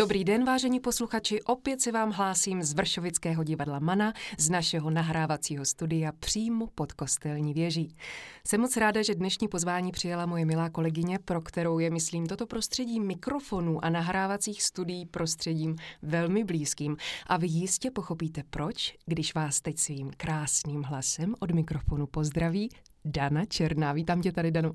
Dobrý den, vážení posluchači, opět se vám hlásím z Vršovického divadla Mana, z našeho nahrávacího studia přímo pod kostelní věží. Jsem moc ráda, že dnešní pozvání přijela moje milá kolegyně, pro kterou je, myslím, toto prostředí mikrofonů a nahrávacích studií prostředím velmi blízkým. A vy jistě pochopíte proč, když vás teď svým krásným hlasem od mikrofonu pozdraví Dana Černá. Vítám tě tady, Danu.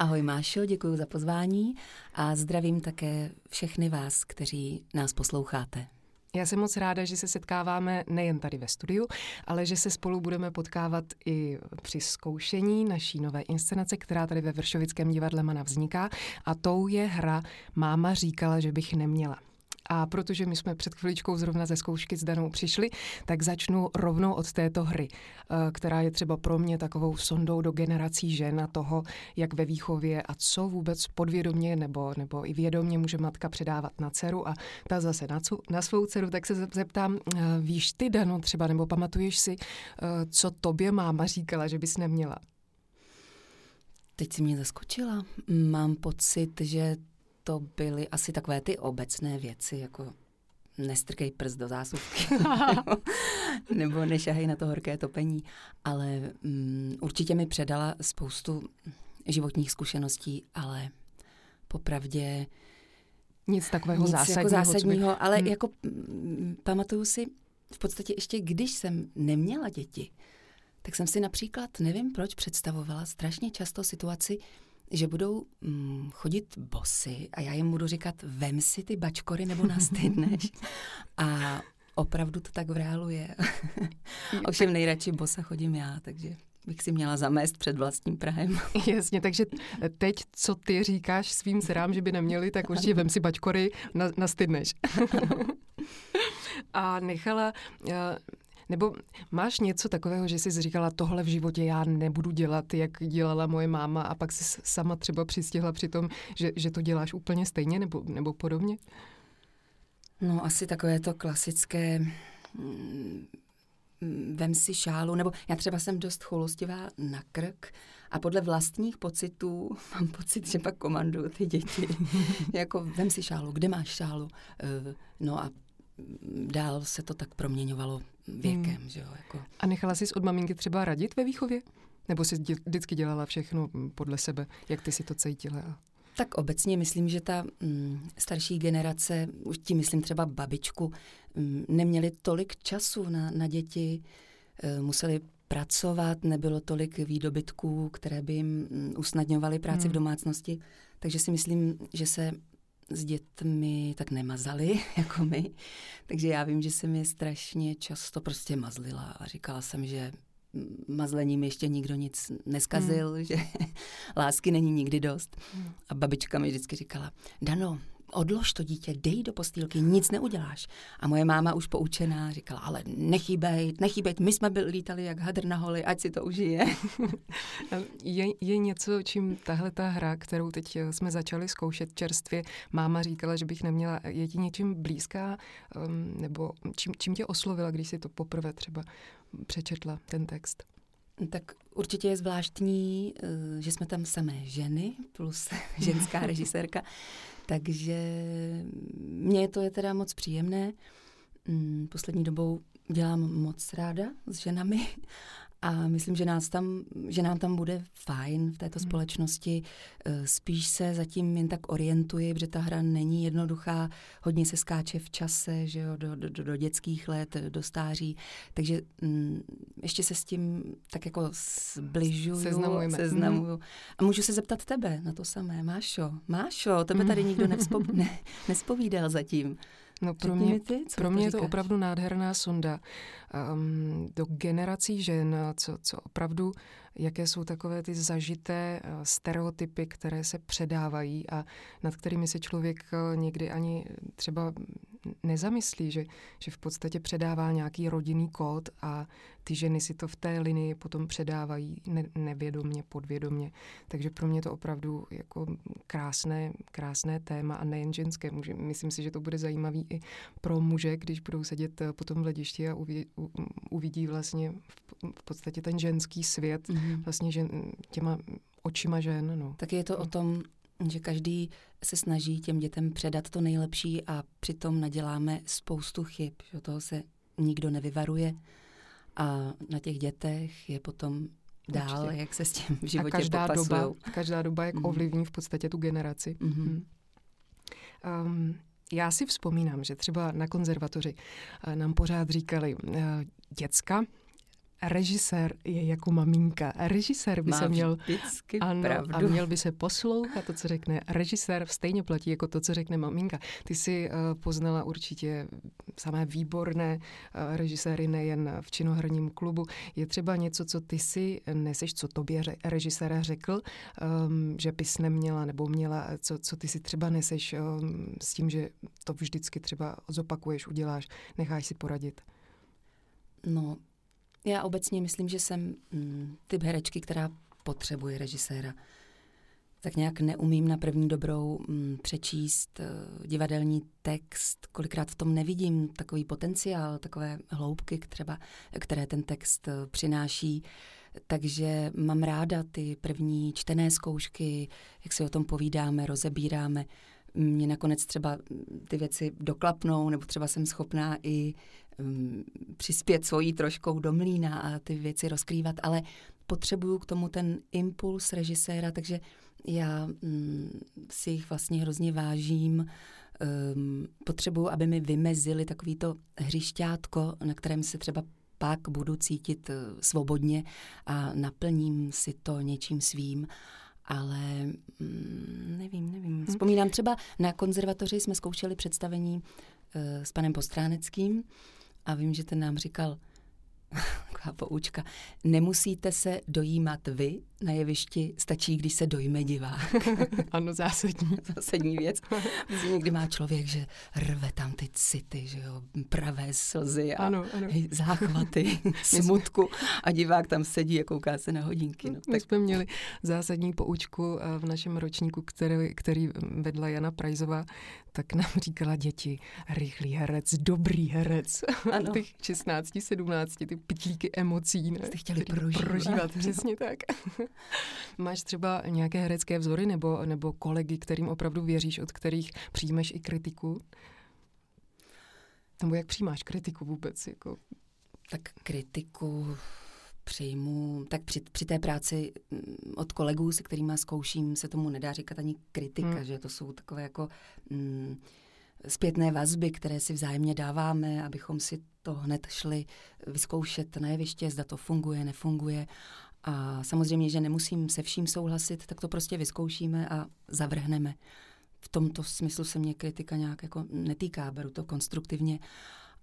Ahoj Mášo, děkuji za pozvání a zdravím také všechny vás, kteří nás posloucháte. Já jsem moc ráda, že se setkáváme nejen tady ve studiu, ale že se spolu budeme potkávat i při zkoušení naší nové inscenace, která tady ve Vršovickém divadle Mana vzniká. A tou je hra Máma říkala, že bych neměla. A protože my jsme před chviličkou zrovna ze zkoušky s Danou přišli, tak začnu rovnou od této hry, eh, která je třeba pro mě takovou sondou do generací žen a toho, jak ve výchově a co vůbec podvědomě nebo, nebo i vědomě může matka předávat na dceru a ta zase na, na svou dceru, tak se zeptám, eh, víš ty, Dano, třeba, nebo pamatuješ si, eh, co tobě máma říkala, že bys neměla? Teď si mě zaskočila. Mám pocit, že to byly asi takové ty obecné věci, jako nestrkej prst do zásuvky, nebo, nebo nešahej na to horké topení, ale um, určitě mi předala spoustu životních zkušeností, ale popravdě nic takového nic zásadního. Jako zásadního by... ale hmm. jako um, pamatuju si, v podstatě ještě když jsem neměla děti, tak jsem si například, nevím proč, představovala strašně často situaci, že budou mm, chodit bosy a já jim budu říkat, vem si ty bačkory nebo nastydneš. a opravdu to tak v reálu je. Ovšem nejradši bosa chodím já, takže bych si měla zamést před vlastním Prahem. Jasně, takže teď, co ty říkáš svým dcerám, že by neměli, tak určitě vem si bačkory, na, nastydneš. a nechala, eh, nebo máš něco takového, že jsi říkala, tohle v životě já nebudu dělat, jak dělala moje máma a pak jsi sama třeba přistihla při tom, že, že to děláš úplně stejně nebo, nebo podobně? No asi takové to klasické mm, vem si šálu, nebo já třeba jsem dost choulostivá na krk a podle vlastních pocitů mám pocit, že pak komanduju ty děti. jako vem si šálu, kde máš šálu? Uh, no a dál se to tak proměňovalo věkem. Hmm. Že jo, jako. A nechala jsi od maminky třeba radit ve výchově? Nebo jsi vždycky dělala všechno podle sebe, jak ty si to cítila? Tak obecně myslím, že ta mm, starší generace, už tím myslím třeba babičku, mm, neměli tolik času na, na děti, e, museli pracovat, nebylo tolik výdobytků, které by jim mm, usnadňovaly práci hmm. v domácnosti, takže si myslím, že se s dětmi tak nemazali jako my. Takže já vím, že se mi strašně často prostě mazlila a říkala jsem, že mazlením ještě nikdo nic neskazil, hmm. že lásky není nikdy dost. Hmm. A babička mi vždycky říkala, Dano, odlož to dítě, dej do postýlky, nic neuděláš. A moje máma už poučená říkala, ale nechýbej, nechýbej, my jsme byli lítali jak hadr na holi, ať si to užije. je, je něco, čím tahle ta hra, kterou teď jsme začali zkoušet čerstvě, máma říkala, že bych neměla, je ti něčím blízká, um, nebo čím, čím tě oslovila, když si to poprvé třeba přečetla, ten text? Tak určitě je zvláštní, eh, že jsme tam samé ženy plus ženská režisérka, takže mně to je teda moc příjemné. Mm, poslední dobou dělám moc ráda s ženami a myslím, že, nás tam, že nám tam bude fajn v této hmm. společnosti. Eh, spíš se zatím jen tak orientuji, protože ta hra není jednoduchá, hodně se skáče v čase, že jo, do, do, do dětských let, do stáří, takže mm, ještě se s tím tak jako zbližuju, Seznamujeme. seznamuju. Hmm. A můžu se zeptat tebe na to samé. Mášo, Mášo, tebe tady nikdo nevzpo, ne, nespovídal zatím. No pro mě, ty, pro mě je to opravdu nádherná sonda um, do generací žen, co, co opravdu, jaké jsou takové ty zažité uh, stereotypy, které se předávají a nad kterými se člověk uh, někdy ani třeba nezamyslí, že, že v podstatě předává nějaký rodinný kód a ty ženy si to v té linii potom předávají ne, nevědomně, podvědomně. Takže pro mě to opravdu jako krásné, krásné téma a nejen ženské. Může, myslím si, že to bude zajímavý i pro muže, když budou sedět eh, potom v hledišti a uvidí, u, uvidí vlastně v, v podstatě ten ženský svět mm-hmm. vlastně žen, těma očima žen. No. Tak je to o tom že každý se snaží těm dětem předat to nejlepší a přitom naděláme spoustu chyb, že toho se nikdo nevyvaruje a na těch dětech je potom dál, Určitě. jak se s tím v životě a každá doba, každá doba, jak mm. ovlivní v podstatě tu generaci. Mm-hmm. Mm. Um, já si vzpomínám, že třeba na konzervatoři eh, nám pořád říkali, uh, děcka, režisér je jako maminka. Režisér by Má se měl... ano, pravdu. a měl by se poslouchat to, co řekne režisér, stejně platí jako to, co řekne maminka. Ty si uh, poznala určitě samé výborné uh, režiséry nejen v činoherním klubu. Je třeba něco, co ty si neseš, co tobě režisér řekl, um, že bys neměla nebo měla, co, co ty si třeba neseš um, s tím, že to vždycky třeba zopakuješ, uděláš, necháš si poradit? No, já obecně myslím, že jsem mm, typ herečky, která potřebuje režiséra. Tak nějak neumím na první dobrou mm, přečíst uh, divadelní text, kolikrát v tom nevidím takový potenciál, takové hloubky, třeba, které ten text uh, přináší. Takže mám ráda ty první čtené zkoušky, jak si o tom povídáme, rozebíráme mě nakonec třeba ty věci doklapnou, nebo třeba jsem schopná i um, přispět svojí troškou do mlína a ty věci rozkrývat, ale potřebuju k tomu ten impuls režiséra, takže já um, si jich vlastně hrozně vážím. Um, potřebuju, aby mi vymezili takovýto hřišťátko, na kterém se třeba pak budu cítit uh, svobodně a naplním si to něčím svým ale mm, nevím, nevím. Hm. Vzpomínám třeba na konzervatoři jsme zkoušeli představení uh, s panem Postráneckým a vím, že ten nám říkal, taková poučka. Nemusíte se dojímat vy na jevišti, stačí, když se dojme divák. ano, zásadní. zásadní věc. Někdy má člověk, že rve tam ty city, že jo, pravé slzy a ano, ano. záchvaty, smutku a divák tam sedí a kouká se na hodinky. No, tak... My jsme měli zásadní poučku eh, v našem ročníku, který, který vedla Jana Prajzová, tak nám říkala děti, rychlý herec, dobrý herec. Ano. Těch 16, 17, ty pitlíky emocí. Ne? Jste chtěli prožívat. prožívat přesně tak. Máš třeba nějaké herecké vzory nebo, nebo kolegy, kterým opravdu věříš, od kterých přijmeš i kritiku? Nebo jak přijímáš kritiku vůbec? Jako? Tak kritiku přijmu, tak při, při té práci mm, od kolegů, se kterými zkouším, se tomu nedá říkat ani kritika, hmm. že to jsou takové jako mm, zpětné vazby, které si vzájemně dáváme, abychom si to hned šli vyzkoušet na jeviště, zda to funguje, nefunguje. A samozřejmě, že nemusím se vším souhlasit, tak to prostě vyzkoušíme a zavrhneme. V tomto smyslu se mě kritika nějak jako netýká, beru to konstruktivně.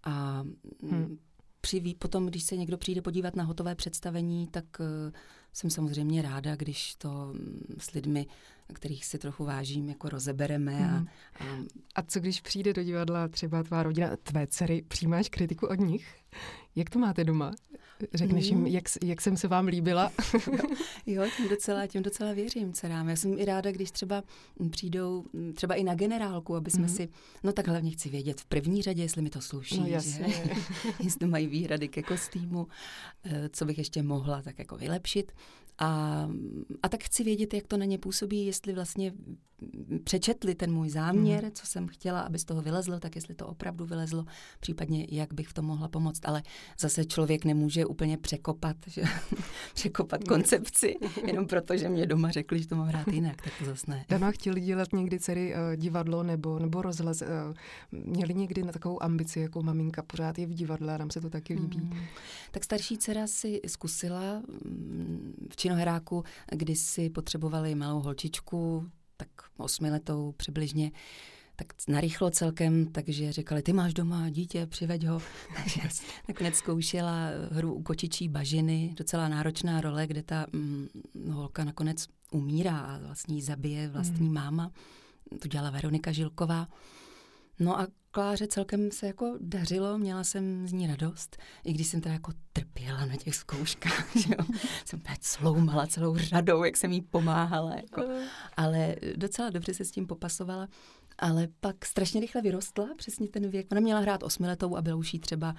A hmm. při, potom, když se někdo přijde podívat na hotové představení, tak uh, jsem samozřejmě ráda, když to mm, s lidmi, kterých si trochu vážím, jako rozebereme. Hmm. A, a... a co když přijde do divadla třeba tvá rodina, tvé dcery, přijímáš kritiku od nich? Jak to máte doma? Řekneš jim, mm. jak, jak jsem se vám líbila? jo, tím docela, tím docela věřím dcerám. Já jsem i ráda, když třeba přijdou mm, třeba i na generálku, aby jsme mm. si, no tak hlavně chci vědět v první řadě, jestli mi to sluší, no, jasně. že? jestli mají výhrady ke kostýmu, eh, co bych ještě mohla tak jako vylepšit. A, a tak chci vědět, jak to na ně působí, jestli vlastně přečetli ten můj záměr, mm. co jsem chtěla, aby z toho vylezlo, tak jestli to opravdu vylezlo, případně jak bych v tom mohla pomoct. Ale zase člověk nemůže úplně překopat, že, překopat koncepci, jenom proto, že mě doma řekli, že to mám hrát jinak, tak to zase ne. Dana chtěli dělat někdy dcery uh, divadlo nebo, nebo rozhlas. Uh, měli někdy na takovou ambici, jako maminka pořád je v divadle a nám se to taky líbí. Mm. Tak starší dcera si zkusila mm, v činoheráku, kdy si potřebovali malou holčičku, tak osmiletou přibližně, tak narychlo celkem, takže říkali, ty máš doma dítě, přiveď ho. Takže nakonec zkoušela hru u kočičí bažiny, docela náročná role, kde ta mm, holka nakonec umírá a vlastně zabije vlastní mm. máma. To dělala Veronika Žilková. No a Kláře celkem se jako dařilo, měla jsem z ní radost, i když jsem teda jako trpěla na těch zkouškách, že jo. jsem úplně sloumala celou řadou, jak jsem jí pomáhala, jako. ale docela dobře se s tím popasovala ale pak strašně rychle vyrostla, přesně ten věk. Ona měla hrát osmiletou a bylo už jí třeba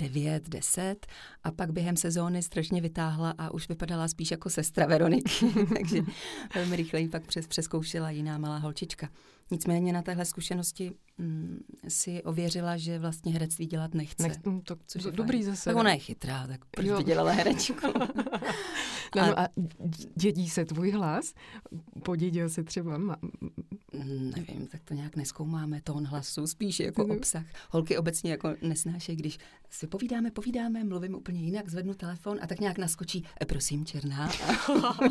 devět, deset a pak během sezóny strašně vytáhla a už vypadala spíš jako sestra Veroniky, takže velmi rychle jí pak přes, přeskoušela jiná malá holčička. Nicméně na téhle zkušenosti mm, si ověřila, že vlastně herectví dělat nechce. Nech, to, což je dobrý fajn. zase. Tak ona je chytrá, tak proč jo. by dělala herečku? no, a, no a dědí se tvůj hlas? Podědil se třeba? Ma... Nevím, tak to nějak neskoumáme, tón hlasu, spíš jako obsah. Holky obecně jako nesnášejí, když si povídáme, povídáme, mluvím úplně jinak, zvednu telefon a tak nějak naskočí, e, prosím, černá.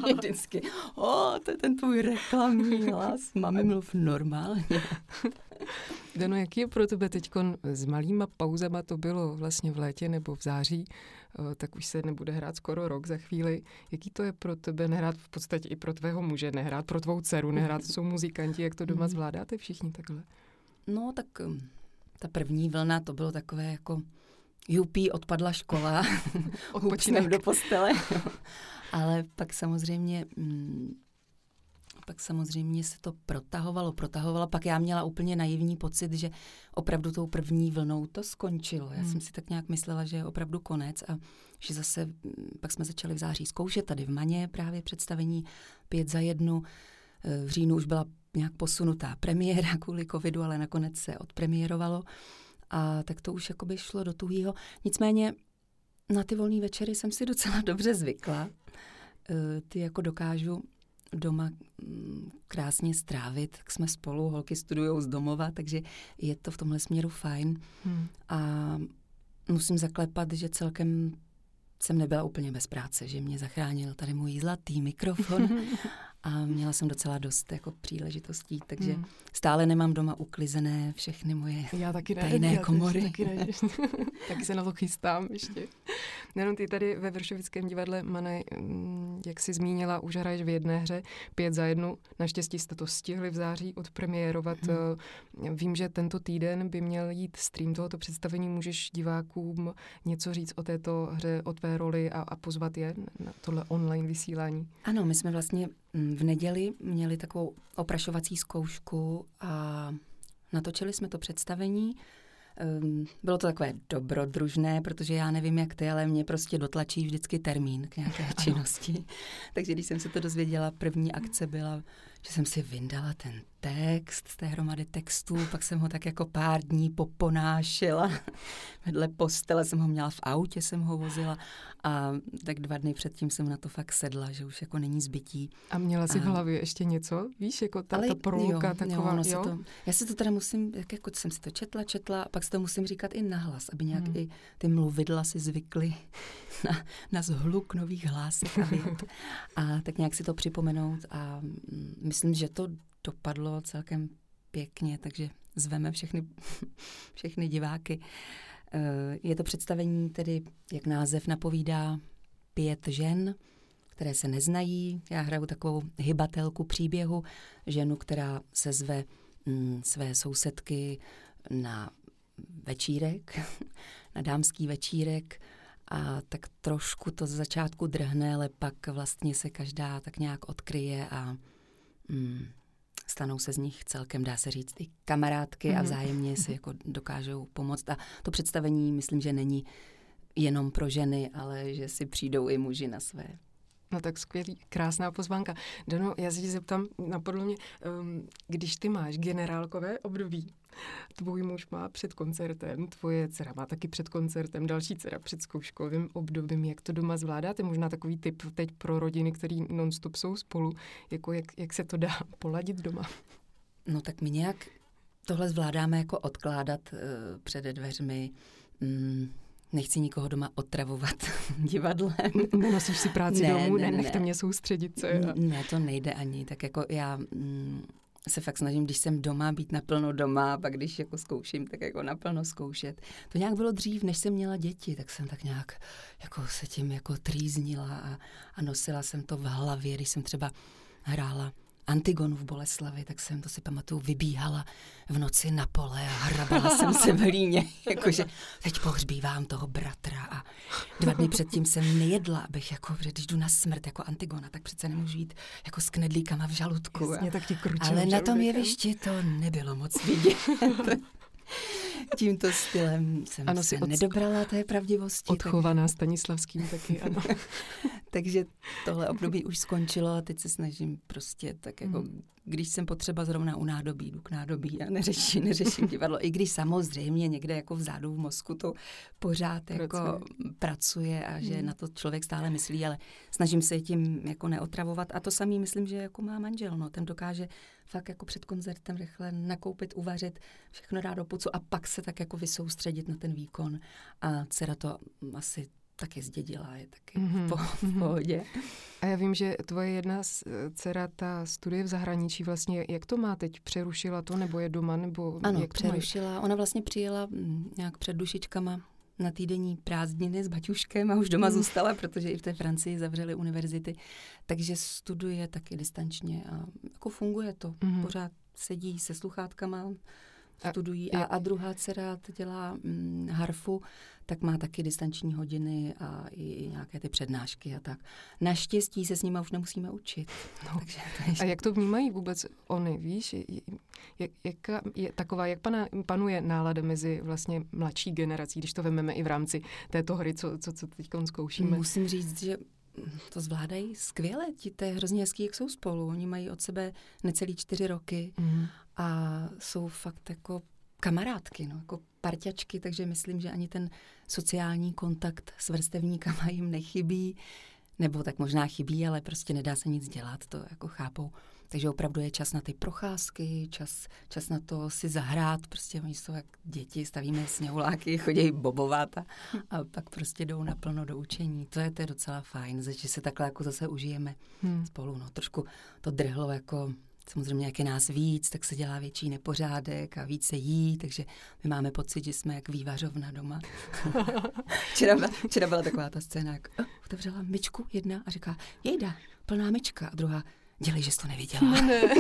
A vždycky, o, to je ten tvůj reklamní hlas, mami mluv normálně. Dano, jaký je pro tebe teď s malýma pauzama, to bylo vlastně v létě nebo v září, eh, tak už se nebude hrát skoro rok za chvíli. Jaký to je pro tebe nehrát v podstatě i pro tvého muže, nehrát pro tvou dceru, nehrát, jsou muzikanti, jak to doma mhm. zvládáte všichni takhle? No tak hm, ta první vlna, to bylo takové jako jupí, odpadla škola, odpočinem do postele. Ale pak samozřejmě mm, pak samozřejmě se to protahovalo, protahovalo. Pak já měla úplně naivní pocit, že opravdu tou první vlnou to skončilo. Já hmm. jsem si tak nějak myslela, že je opravdu konec a že zase, pak jsme začali v září zkoušet tady v Maně právě představení pět za jednu. E, v říjnu už byla nějak posunutá premiéra kvůli covidu, ale nakonec se odpremiérovalo. A tak to už jakoby šlo do tuhýho. Nicméně na ty volné večery jsem si docela dobře zvykla. E, ty jako dokážu doma mm, krásně strávit, tak jsme spolu, holky studují z domova, takže je to v tomhle směru fajn. Hmm. A musím zaklepat, že celkem jsem nebyla úplně bez práce, že mě zachránil tady můj zlatý mikrofon a měla jsem docela dost jako příležitostí, takže hmm. stále nemám doma uklizené všechny moje já taky ne, tajné já komory. Taky, ne, taky se na to chystám ještě. Nejenom ty tady ve Vršovickém divadle, Mane, mm, jak jsi zmínila, už hraješ v jedné hře, pět za jednu. Naštěstí jste to stihli v září odpremiérovat. Hmm. Vím, že tento týden by měl jít stream tohoto představení. Můžeš divákům něco říct o této hře, o tvé roli a, a pozvat je na tohle online vysílání? Ano, my jsme vlastně v neděli měli takovou oprašovací zkoušku a natočili jsme to představení. Um, bylo to takové dobrodružné, protože já nevím, jak ty, ale mě prostě dotlačí vždycky termín k nějaké činnosti. Takže když jsem se to dozvěděla, první akce byla, že jsem si vyndala ten text z té hromady textů, pak jsem ho tak jako pár dní poponášela. Vedle postele jsem ho měla v autě, jsem ho vozila a tak dva dny předtím jsem na to fakt sedla, že už jako není zbytí. A měla jsi a... v hlavě ještě něco? Víš, jako ta, Ale ta jo, taková, jo, jo? To, já si to teda musím, jak jako jsem si to četla, četla, a pak si to musím říkat i nahlas, aby nějak hmm. i ty mluvidla si zvykly na, na zhluk nových hlásek a. A tak nějak si to připomenout a mm, myslím, že to dopadlo celkem pěkně, takže zveme všechny, všechny diváky. Eh, je to představení tedy, jak název napovídá, pět žen, které se neznají. Já hraju takovou hybatelku příběhu, ženu, která se zve mm, své sousedky na večírek, na dámský večírek a tak trošku to z začátku drhne, ale pak vlastně se každá tak nějak odkryje a mm, stanou se z nich celkem, dá se říct, i kamarádky mm-hmm. a mhm. vzájemně si jako dokážou pomoct. A to představení myslím, že není jenom pro ženy, ale že si přijdou i muži na své. No tak skvělý, krásná pozvánka. Dano, já se ti zeptám, napadlo mě, um, když ty máš generálkové období, tvůj muž má před koncertem, tvoje dcera má taky před koncertem, další dcera před zkouškovým obdobím, jak to doma zvládáte? Možná takový tip teď pro rodiny, které nonstop jsou spolu, jako jak, jak se to dá poladit doma? No tak my nějak tohle zvládáme jako odkládat uh, před dveřmi. Mm nechci nikoho doma otravovat divadlem. Nenosíš si práci ne, domů, ne, ne, nechte mě soustředit. Co je. Ne, to nejde ani. Tak jako já mm, se fakt snažím, když jsem doma, být naplno doma, a pak když jako zkouším, tak jako naplno zkoušet. To nějak bylo dřív, než jsem měla děti, tak jsem tak nějak jako se tím jako trýznila a, a nosila jsem to v hlavě, když jsem třeba hrála Antigonu v Boleslavi, tak jsem, to si pamatuju, vybíhala v noci na pole a hrabala jsem se v hlíně, jakože teď pohřbívám toho bratra a dva dny předtím jsem nejedla, abych jako, když jdu na smrt jako Antigona, tak přece nemůžu jít jako s knedlíkama v žaludku. Jasně, tak ti Ale na tom jevišti to nebylo moc vidět. Tímto stylem jsem ano, se od... nedobrala té pravdivosti. Odchovaná tak... Stanislavským taky, ano. Takže tohle období už skončilo a teď se snažím prostě tak jako, hmm. když jsem potřeba zrovna u nádobí, jdu k nádobí a neřeším, neřeším divadlo. I když samozřejmě někde jako vzadu v mozku to pořád pracuje. jako pracuje a že hmm. na to člověk stále myslí, ale snažím se tím jako neotravovat. A to samý myslím, že jako má manžel, no, ten dokáže fakt jako před koncertem rychle nakoupit, uvařit, všechno dát do pucu a pak se tak jako vysoustředit na ten výkon. A dcera to asi taky zdědila, je taky mm-hmm. v, po, v mhm. pohodě. A já vím, že tvoje jedna dcera, ta studie v zahraničí vlastně, jak to má teď? Přerušila to, nebo je doma, nebo Ano, jak přerušila. Ona vlastně přijela mm, nějak před dušičkama na týdenní prázdniny s baťuškem a už doma mm. zůstala, protože i v té Francii zavřeli univerzity. Takže studuje taky distančně a jako funguje to. Mm. Pořád sedí se sluchátkama, studují. A, a druhá dcera dělá hm, harfu, tak má taky distanční hodiny a i nějaké ty přednášky a tak. Naštěstí se s nimi už nemusíme učit. No. Takže to je... A jak to vnímají vůbec oni, víš? Jak, jak, je taková, jak pana, panuje nálada mezi vlastně mladší generací, když to vezmeme i v rámci této hry, co, co, co teď zkoušíme? Musím říct, že to zvládají skvěle. Ti to je hrozně hezký, jak jsou spolu. Oni mají od sebe necelý čtyři roky mm. A jsou fakt jako kamarádky, no, jako parťačky, takže myslím, že ani ten sociální kontakt s vrstevníkama jim nechybí, nebo tak možná chybí, ale prostě nedá se nic dělat, to jako chápou. Takže opravdu je čas na ty procházky, čas, čas na to si zahrát, prostě oni jsou jak děti, stavíme sněhuláky, chodí bobovat a, a pak prostě jdou naplno do učení. To je, to je docela fajn, že se takhle jako zase užijeme hmm. spolu. No, trošku to drhlo jako Samozřejmě, jak je nás víc, tak se dělá větší nepořádek a více jí, takže my máme pocit, že jsme jak vývařovna doma. včera, byla, včera byla taková ta scéna, jak oh, otevřela myčku jedna a říká, jejda, plná myčka. A druhá, dělej, že jsi to neviděla. Ne, ne.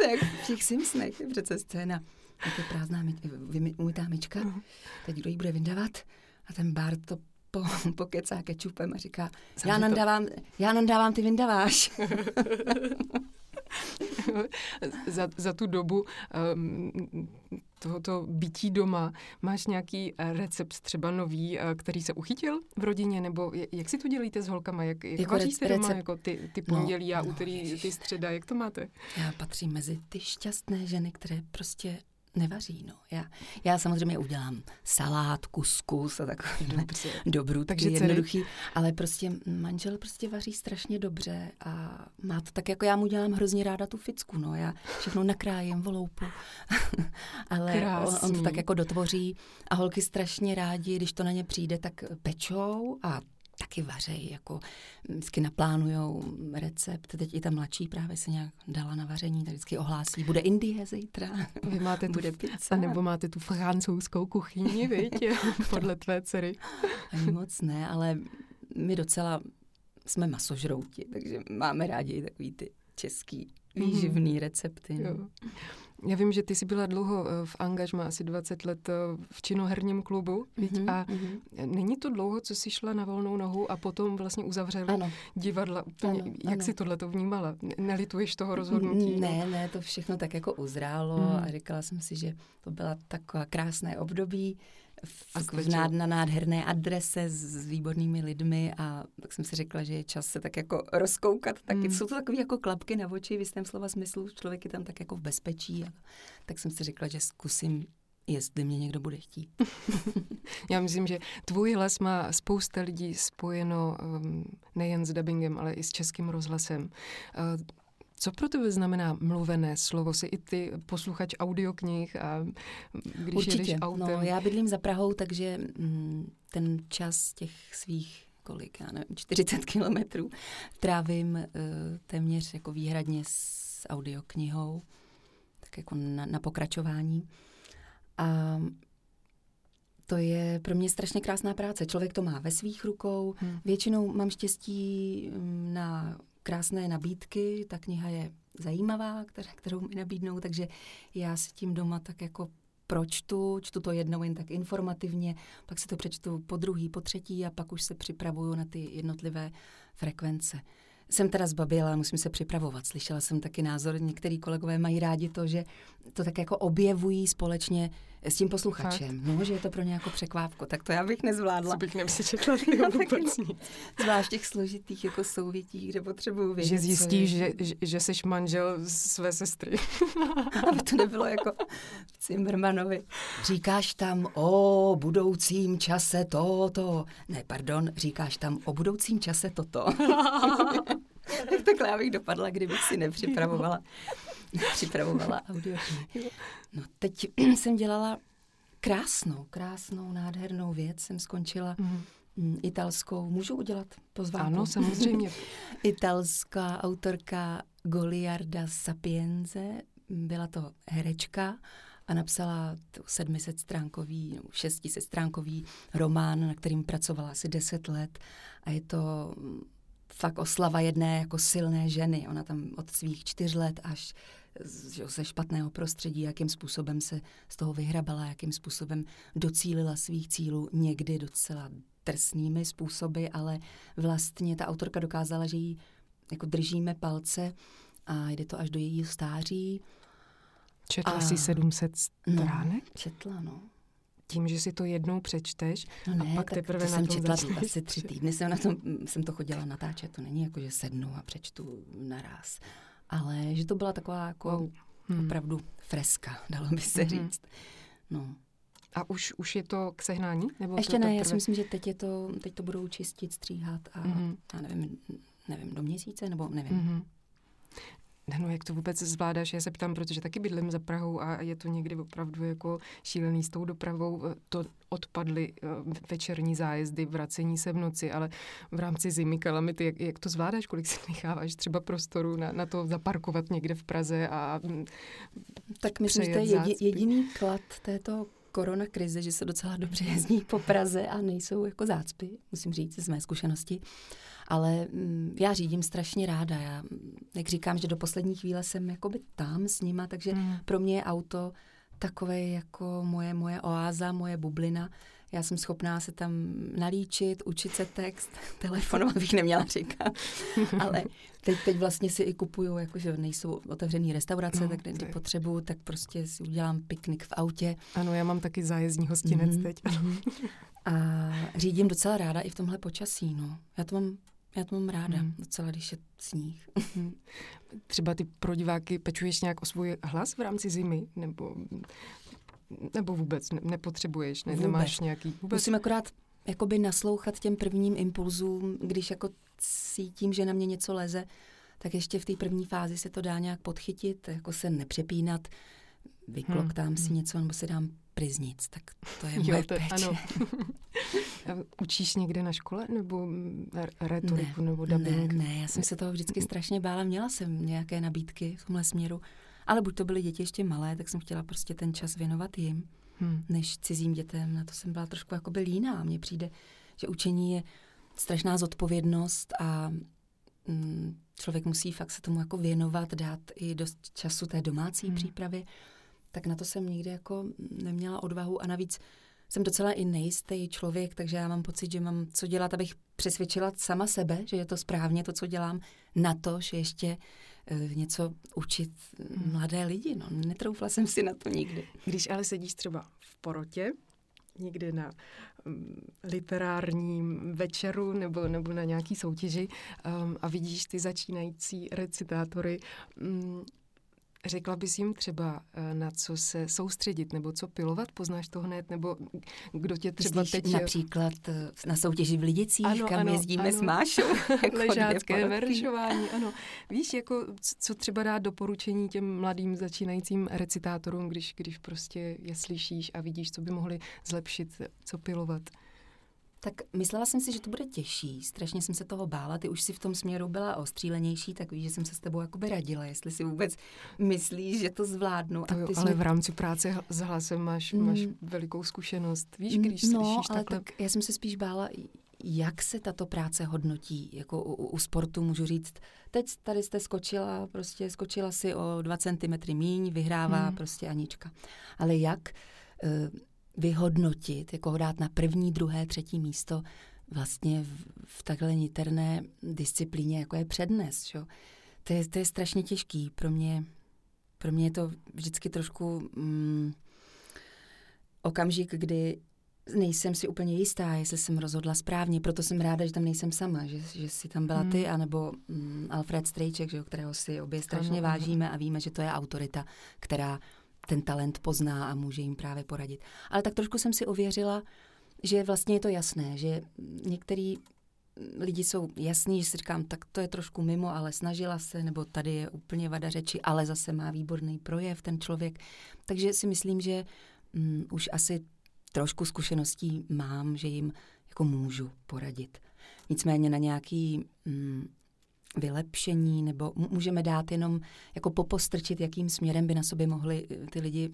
je jak v těch Simpsonech, je přece scéna. Je to prázdná my, umytá myčka, uh-huh. teď kdo ji bude vyndávat? A ten Bart to po, pokecá kečupem a říká, já nandávám, já nandávám, ty vyndaváš. za, za tu dobu um, tohoto bytí doma máš nějaký eh, recept třeba nový, eh, který se uchytil v rodině, nebo jak si to dělíte s holkama, jak, jak jako vaříte recept... doma, jako ty, ty no, pondělí no, a úterý, no, ty středa, jak to máte? Já patřím mezi ty šťastné ženy, které prostě nevaří. No. Já, já samozřejmě udělám salát, kuskus a takový dobrou, takže jednoduchý, ale prostě manžel prostě vaří strašně dobře a má to tak, jako já mu dělám hrozně ráda tu ficku, no. Já všechno nakrájem voloupu, ale on, on to tak jako dotvoří a holky strašně rádi, když to na ně přijde, tak pečou a taky vařej, jako vždycky naplánujou recept. Teď i ta mladší právě se nějak dala na vaření, tak vždycky ohlásí, bude Indie zítra, Vy máte bude tu, pizza. nebo máte tu francouzskou kuchyni, viď, podle tvé dcery. Ani moc ne, ale my docela jsme masožrouti, takže máme rádi takový ty český výživný mm. recepty. No. Jo. Já vím, že ty jsi byla dlouho eh, v angažma, asi 20 let eh, v činoherním klubu, mm-hmm, a mm-hmm. není to dlouho, co jsi šla na volnou nohu a potom vlastně uzavřela ano. divadla. Úplně, ano, jak ano. jsi tohle to vnímala? Nelituješ toho rozhodnutí? Ne, no? ne, to všechno tak jako uzrálo mm. a říkala jsem si, že to byla taková krásné období, v, v nád, na nádherné adrese s, s výbornými lidmi a tak jsem si řekla, že je čas se tak jako rozkoukat. Taky mm. jsou to takové jako klapky na oči v jistém slova smyslu. Člověk je tam tak jako v bezpečí. A, tak jsem si řekla, že zkusím jestli mě někdo bude chtít. Já myslím, že tvůj hlas má spousta lidí spojeno um, nejen s dubbingem, ale i s českým rozhlasem. Uh, co pro tebe znamená mluvené slovo? Jsi i ty posluchač audioknih a když Určitě. jedeš autem? No, já bydlím za Prahou, takže mm, ten čas těch svých kolik, já nevím, 40 kilometrů trávím uh, téměř jako výhradně s audioknihou, tak jako na, na pokračování. A to je pro mě strašně krásná práce. Člověk to má ve svých rukou. Hmm. Většinou mám štěstí mm, na krásné nabídky, ta kniha je zajímavá, kterou mi nabídnou, takže já si tím doma tak jako pročtu, čtu to jednou jen tak informativně, pak si to přečtu po druhý, po třetí a pak už se připravuju na ty jednotlivé frekvence. Jsem teda zbaběla, musím se připravovat. Slyšela jsem taky názor, některý kolegové mají rádi to, že to tak jako objevují společně s tím posluchačem. No, že je to pro ně jako překvápko. Tak to já bych nezvládla. Co bych nepřečetla vůbec nic. Zvlášť těch složitých jako souvětí, kde potřebuju vědět. Že zjistíš, že, že, že jsi manžel své sestry. Aby to nebylo jako Cimmermanovi. Říkáš tam o budoucím čase toto. Ne, pardon, říkáš tam o budoucím čase toto. Takhle já bych dopadla, kdybych si nepřipravovala, nepřipravovala audio. No teď jsem dělala krásnou, krásnou, nádhernou věc. Jsem skončila mm. italskou. Můžu udělat pozvánku? Ano, samozřejmě. Italská autorka Goliarda Sapienze. Byla to herečka a napsala 700 stránkový, 600 stránkový román, na kterým pracovala asi 10 let. A je to fakt oslava jedné jako silné ženy. Ona tam od svých čtyř let až ze špatného prostředí, jakým způsobem se z toho vyhrabala, jakým způsobem docílila svých cílů, někdy docela drsnými způsoby, ale vlastně ta autorka dokázala, že jí jako držíme palce a jde to až do jejího stáří. Četla a... si 700 no, stránek? No, četla, no tím, že si to jednou přečteš no ne, a pak teprve to na jsem tom četla asi tři týdny, jsem, na tom, jsem to chodila natáčet, to není jako, že sednu a přečtu naraz, ale že to byla taková jako hmm. opravdu freska, dalo by se hmm. říct. No. A už, už je to k sehnání? Nebo Ještě ne, teprve... já si myslím, že teď, je to, teď to budou čistit, stříhat a mm-hmm. já nevím, nevím, do měsíce, nebo nevím. Mm-hmm. No, jak to vůbec zvládáš? Já se ptám, protože taky bydlím za Prahou a je to někdy opravdu jako šílený s tou dopravou. To odpadly eh, večerní zájezdy, vracení se v noci, ale v rámci zimy kalamity, jak, jak to zvládáš? Kolik si necháváš třeba prostoru na, na to zaparkovat někde v Praze a mm, Tak myslím, že to je jedi, jediný klad této korona krize, že se docela dobře jezdí po Praze a nejsou jako zácpy, musím říct z mé zkušenosti. Ale mm, já řídím strašně ráda. Já, jak říkám, že do poslední chvíle jsem jakoby tam s nima, takže mm. pro mě je auto takové jako moje, moje oáza, moje bublina. Já jsem schopná se tam nalíčit, učit se text, telefonovat bych neměla říkat. Ale teď, teď vlastně si i kupuju, jakože nejsou otevřené restaurace, no, tak když potřebuju, tak prostě si udělám piknik v autě. Ano, já mám taky zájezdní hostinec mm-hmm. teď. A řídím docela ráda i v tomhle počasí. No. Já to mám já to mám ráda, hmm. docela, když je sníh. Hmm. Třeba ty pro diváky pečuješ nějak o svůj hlas v rámci zimy? Nebo, nebo vůbec ne, nepotřebuješ? Ne, vůbec. Nemáš nějaký... Vůbec? Musím akorát jakoby naslouchat těm prvním impulzům, když jako cítím, že na mě něco leze, tak ještě v té první fázi se to dá nějak podchytit, jako se nepřepínat, vykloktám hmm. si hmm. něco nebo si dám priznic, tak to je moje jo, to, péče. Ano. Učíš někde na škole nebo retoriku ne, nebo dubbing? Ne, ne, já jsem se toho vždycky strašně bála. Měla jsem nějaké nabídky v tomhle směru, ale buď to byly děti ještě malé, tak jsem chtěla prostě ten čas věnovat jim, hmm. než cizím dětem. Na to jsem byla trošku jakoby líná. Mně přijde, že učení je strašná zodpovědnost a mm, člověk musí fakt se tomu jako věnovat, dát i dost času té domácí hmm. přípravě tak na to jsem nikdy jako neměla odvahu a navíc jsem docela i nejistý člověk, takže já mám pocit, že mám co dělat, abych přesvědčila sama sebe, že je to správně to, co dělám, na to, že ještě něco učit hmm. mladé lidi. No, netroufla jsem si na to nikdy. Když ale sedíš třeba v porotě, někdy na um, literárním večeru nebo, nebo na nějaký soutěži um, a vidíš ty začínající recitátory, um, Řekla bys jim třeba, eh, na co se soustředit, nebo co pilovat? Poznáš to hned? Nebo kdo tě třeba Myslíš teď... například eh, na soutěži v Lidicích, ano, kam ano, jezdíme ano. s Mášou? Ležácké veršování, ano. Víš, jako co třeba dát doporučení těm mladým začínajícím recitátorům, když, když prostě je slyšíš a vidíš, co by mohli zlepšit, co pilovat? Tak myslela jsem si, že to bude těžší. Strašně jsem se toho bála. Ty už si v tom směru byla ostřílenější, tak víš, že jsem se s tebou jakoby radila, jestli si vůbec myslíš, že to zvládnu. To jo, ale jsi... v rámci práce s hlasem máš, mm. máš velikou zkušenost. Víš, když no, slyšíš ale takhle... tak já jsem se spíš bála, jak se tato práce hodnotí? Jako u, u sportu můžu říct, teď tady jste skočila, prostě skočila si o dva centimetry míň, vyhrává hmm. prostě Anička. Ale jak uh, vyhodnotit, jako dát na první, druhé, třetí místo vlastně v, v takhle niterné disciplíně, jako je přednes, čo? To je, to je strašně těžký. Pro mě, pro mě je to vždycky trošku mm, okamžik, kdy nejsem si úplně jistá, jestli jsem rozhodla správně, proto jsem ráda, že tam nejsem sama, že, že si tam byla hmm. ty, anebo mm, Alfred Strejček, že, kterého si obě strašně ano, vážíme a víme, že to je autorita, která ten talent pozná a může jim právě poradit. Ale tak trošku jsem si ověřila, že vlastně je to jasné, že některý lidi jsou jasní, že si říkám, tak to je trošku mimo, ale snažila se, nebo tady je úplně vada řeči, ale zase má výborný projev ten člověk. Takže si myslím, že um, už asi trošku zkušeností mám, že jim jako můžu poradit. Nicméně na nějaký um, vylepšení nebo můžeme dát jenom jako popostrčit, jakým směrem by na sobě mohli eh, ty lidi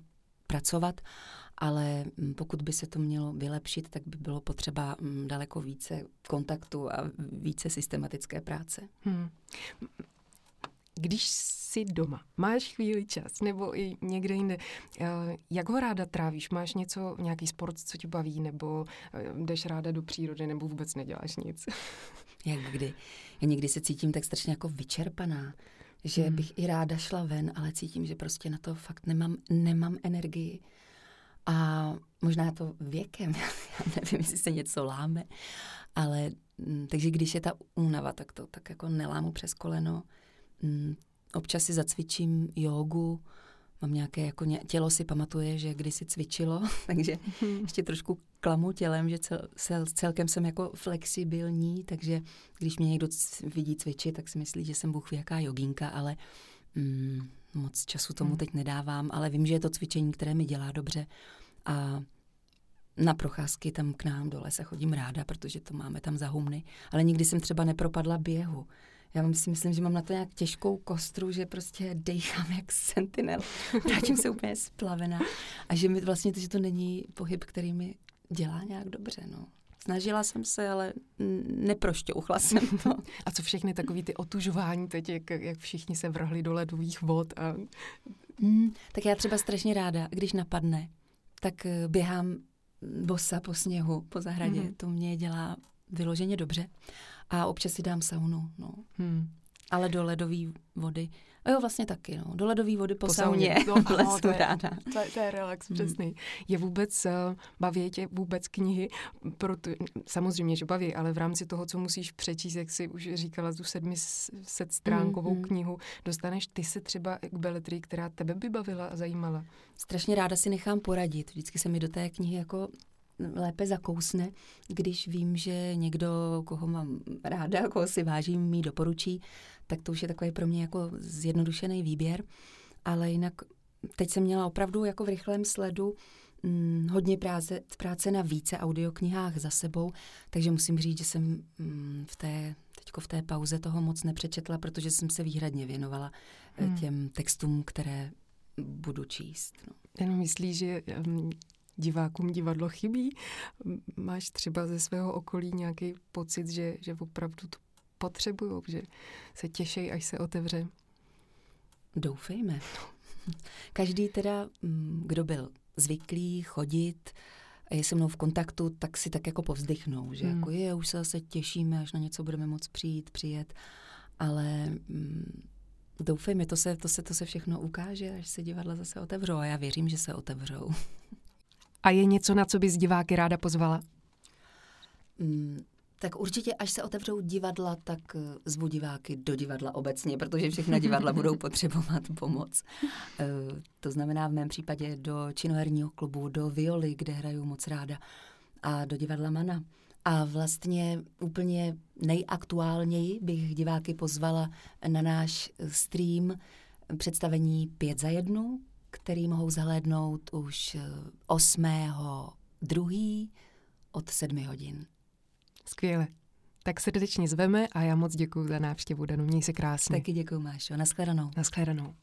pracovat, ale pokud by se to mělo vylepšit, tak by bylo potřeba daleko více kontaktu a více systematické práce. Hmm. Když jsi doma, máš chvíli čas, nebo i někde jinde, eh, jak ho ráda trávíš? Máš něco, nějaký sport, co tě baví, nebo eh, jdeš ráda do přírody, nebo vůbec neděláš nic? Jak kdy? Já někdy se cítím tak strašně jako vyčerpaná, že hmm. bych i ráda šla ven, ale cítím, že prostě na to fakt nemám, nemám energii. A možná to věkem, já nevím, jestli se něco láme, ale mm, takže když je ta únava, tak to tak jako nelámu přes koleno. Mm, občas si zacvičím jogu, mám nějaké, jako ně, tělo si pamatuje, že kdysi cvičilo, takže hmm. ještě trošku klamu tělem, že cel, cel, celkem jsem jako flexibilní, takže když mě někdo vidí cvičit, tak si myslí, že jsem bůh jaká jogínka, ale mm, moc času tomu hmm. teď nedávám, ale vím, že je to cvičení, které mi dělá dobře a na procházky tam k nám dole se chodím ráda, protože to máme tam za humny, ale nikdy jsem třeba nepropadla běhu. Já si myslím, že mám na to nějak těžkou kostru, že prostě dejchám jak sentinel. Vrátím se úplně splavená. A že mi vlastně to, že to není pohyb, který mi dělá nějak dobře. No. Snažila jsem se, ale neprošťouchla jsem to. A co všechny takový ty otužování teď, jak, jak všichni se vrhli do ledových vod? A... Mm, tak já třeba strašně ráda, když napadne, tak eh, běhám bosa po sněhu, po zahradě. Mm. To mě dělá vyloženě dobře. A občas si dám saunu, no. Hmm. Ale do ledové vody. A jo, vlastně taky, no. Do ledové vody po, po sauně. No, ano, to, je, to, je, to je relax, hmm. přesný. Je vůbec, uh, baví tě vůbec knihy, proto, samozřejmě, že baví, ale v rámci toho, co musíš přečíst, jak jsi už říkala, tu sedmiset stránkovou hmm. knihu, dostaneš ty se třeba k beletrii, která tebe by bavila a zajímala? Strašně ráda si nechám poradit. Vždycky se mi do té knihy jako lépe zakousne, když vím, že někdo, koho mám ráda, koho si vážím, mi doporučí, tak to už je takový pro mě jako zjednodušený výběr. Ale jinak teď jsem měla opravdu jako v rychlém sledu hm, hodně práce, práce na více audioknihách za sebou, takže musím říct, že jsem hm, v té, teďko v té pauze toho moc nepřečetla, protože jsem se výhradně věnovala eh, hmm. těm textům, které budu číst. No. Jenom myslíš, že um, divákům divadlo chybí? Máš třeba ze svého okolí nějaký pocit, že, že opravdu to potřebují, že se těší, až se otevře? Doufejme. Každý teda, mm, kdo byl zvyklý chodit a je se mnou v kontaktu, tak si tak jako povzdychnou, že hmm. jako je, už se zase těšíme, až na něco budeme moc přijít, přijet, ale mm, doufejme, to se, to, se, to se všechno ukáže, až se divadla zase otevřou a já věřím, že se otevřou. A je něco, na co bys diváky ráda pozvala? Mm, tak určitě, až se otevřou divadla, tak eh, zvu diváky do divadla obecně, protože všechna divadla budou potřebovat pomoc. E, to znamená v mém případě do činoherního klubu, do Violy, kde hraju moc ráda, a do divadla Mana. A vlastně úplně nejaktuálněji bych diváky pozvala na náš stream představení Pět za jednu, který mohou zahlédnout už 8. Eh, druhý od 7 hodin. Skvěle. Tak srdečně zveme a já moc děkuji za návštěvu, Danu. Měj se krásně. Taky děkuji, Mášo. Naschledanou. Naschledanou.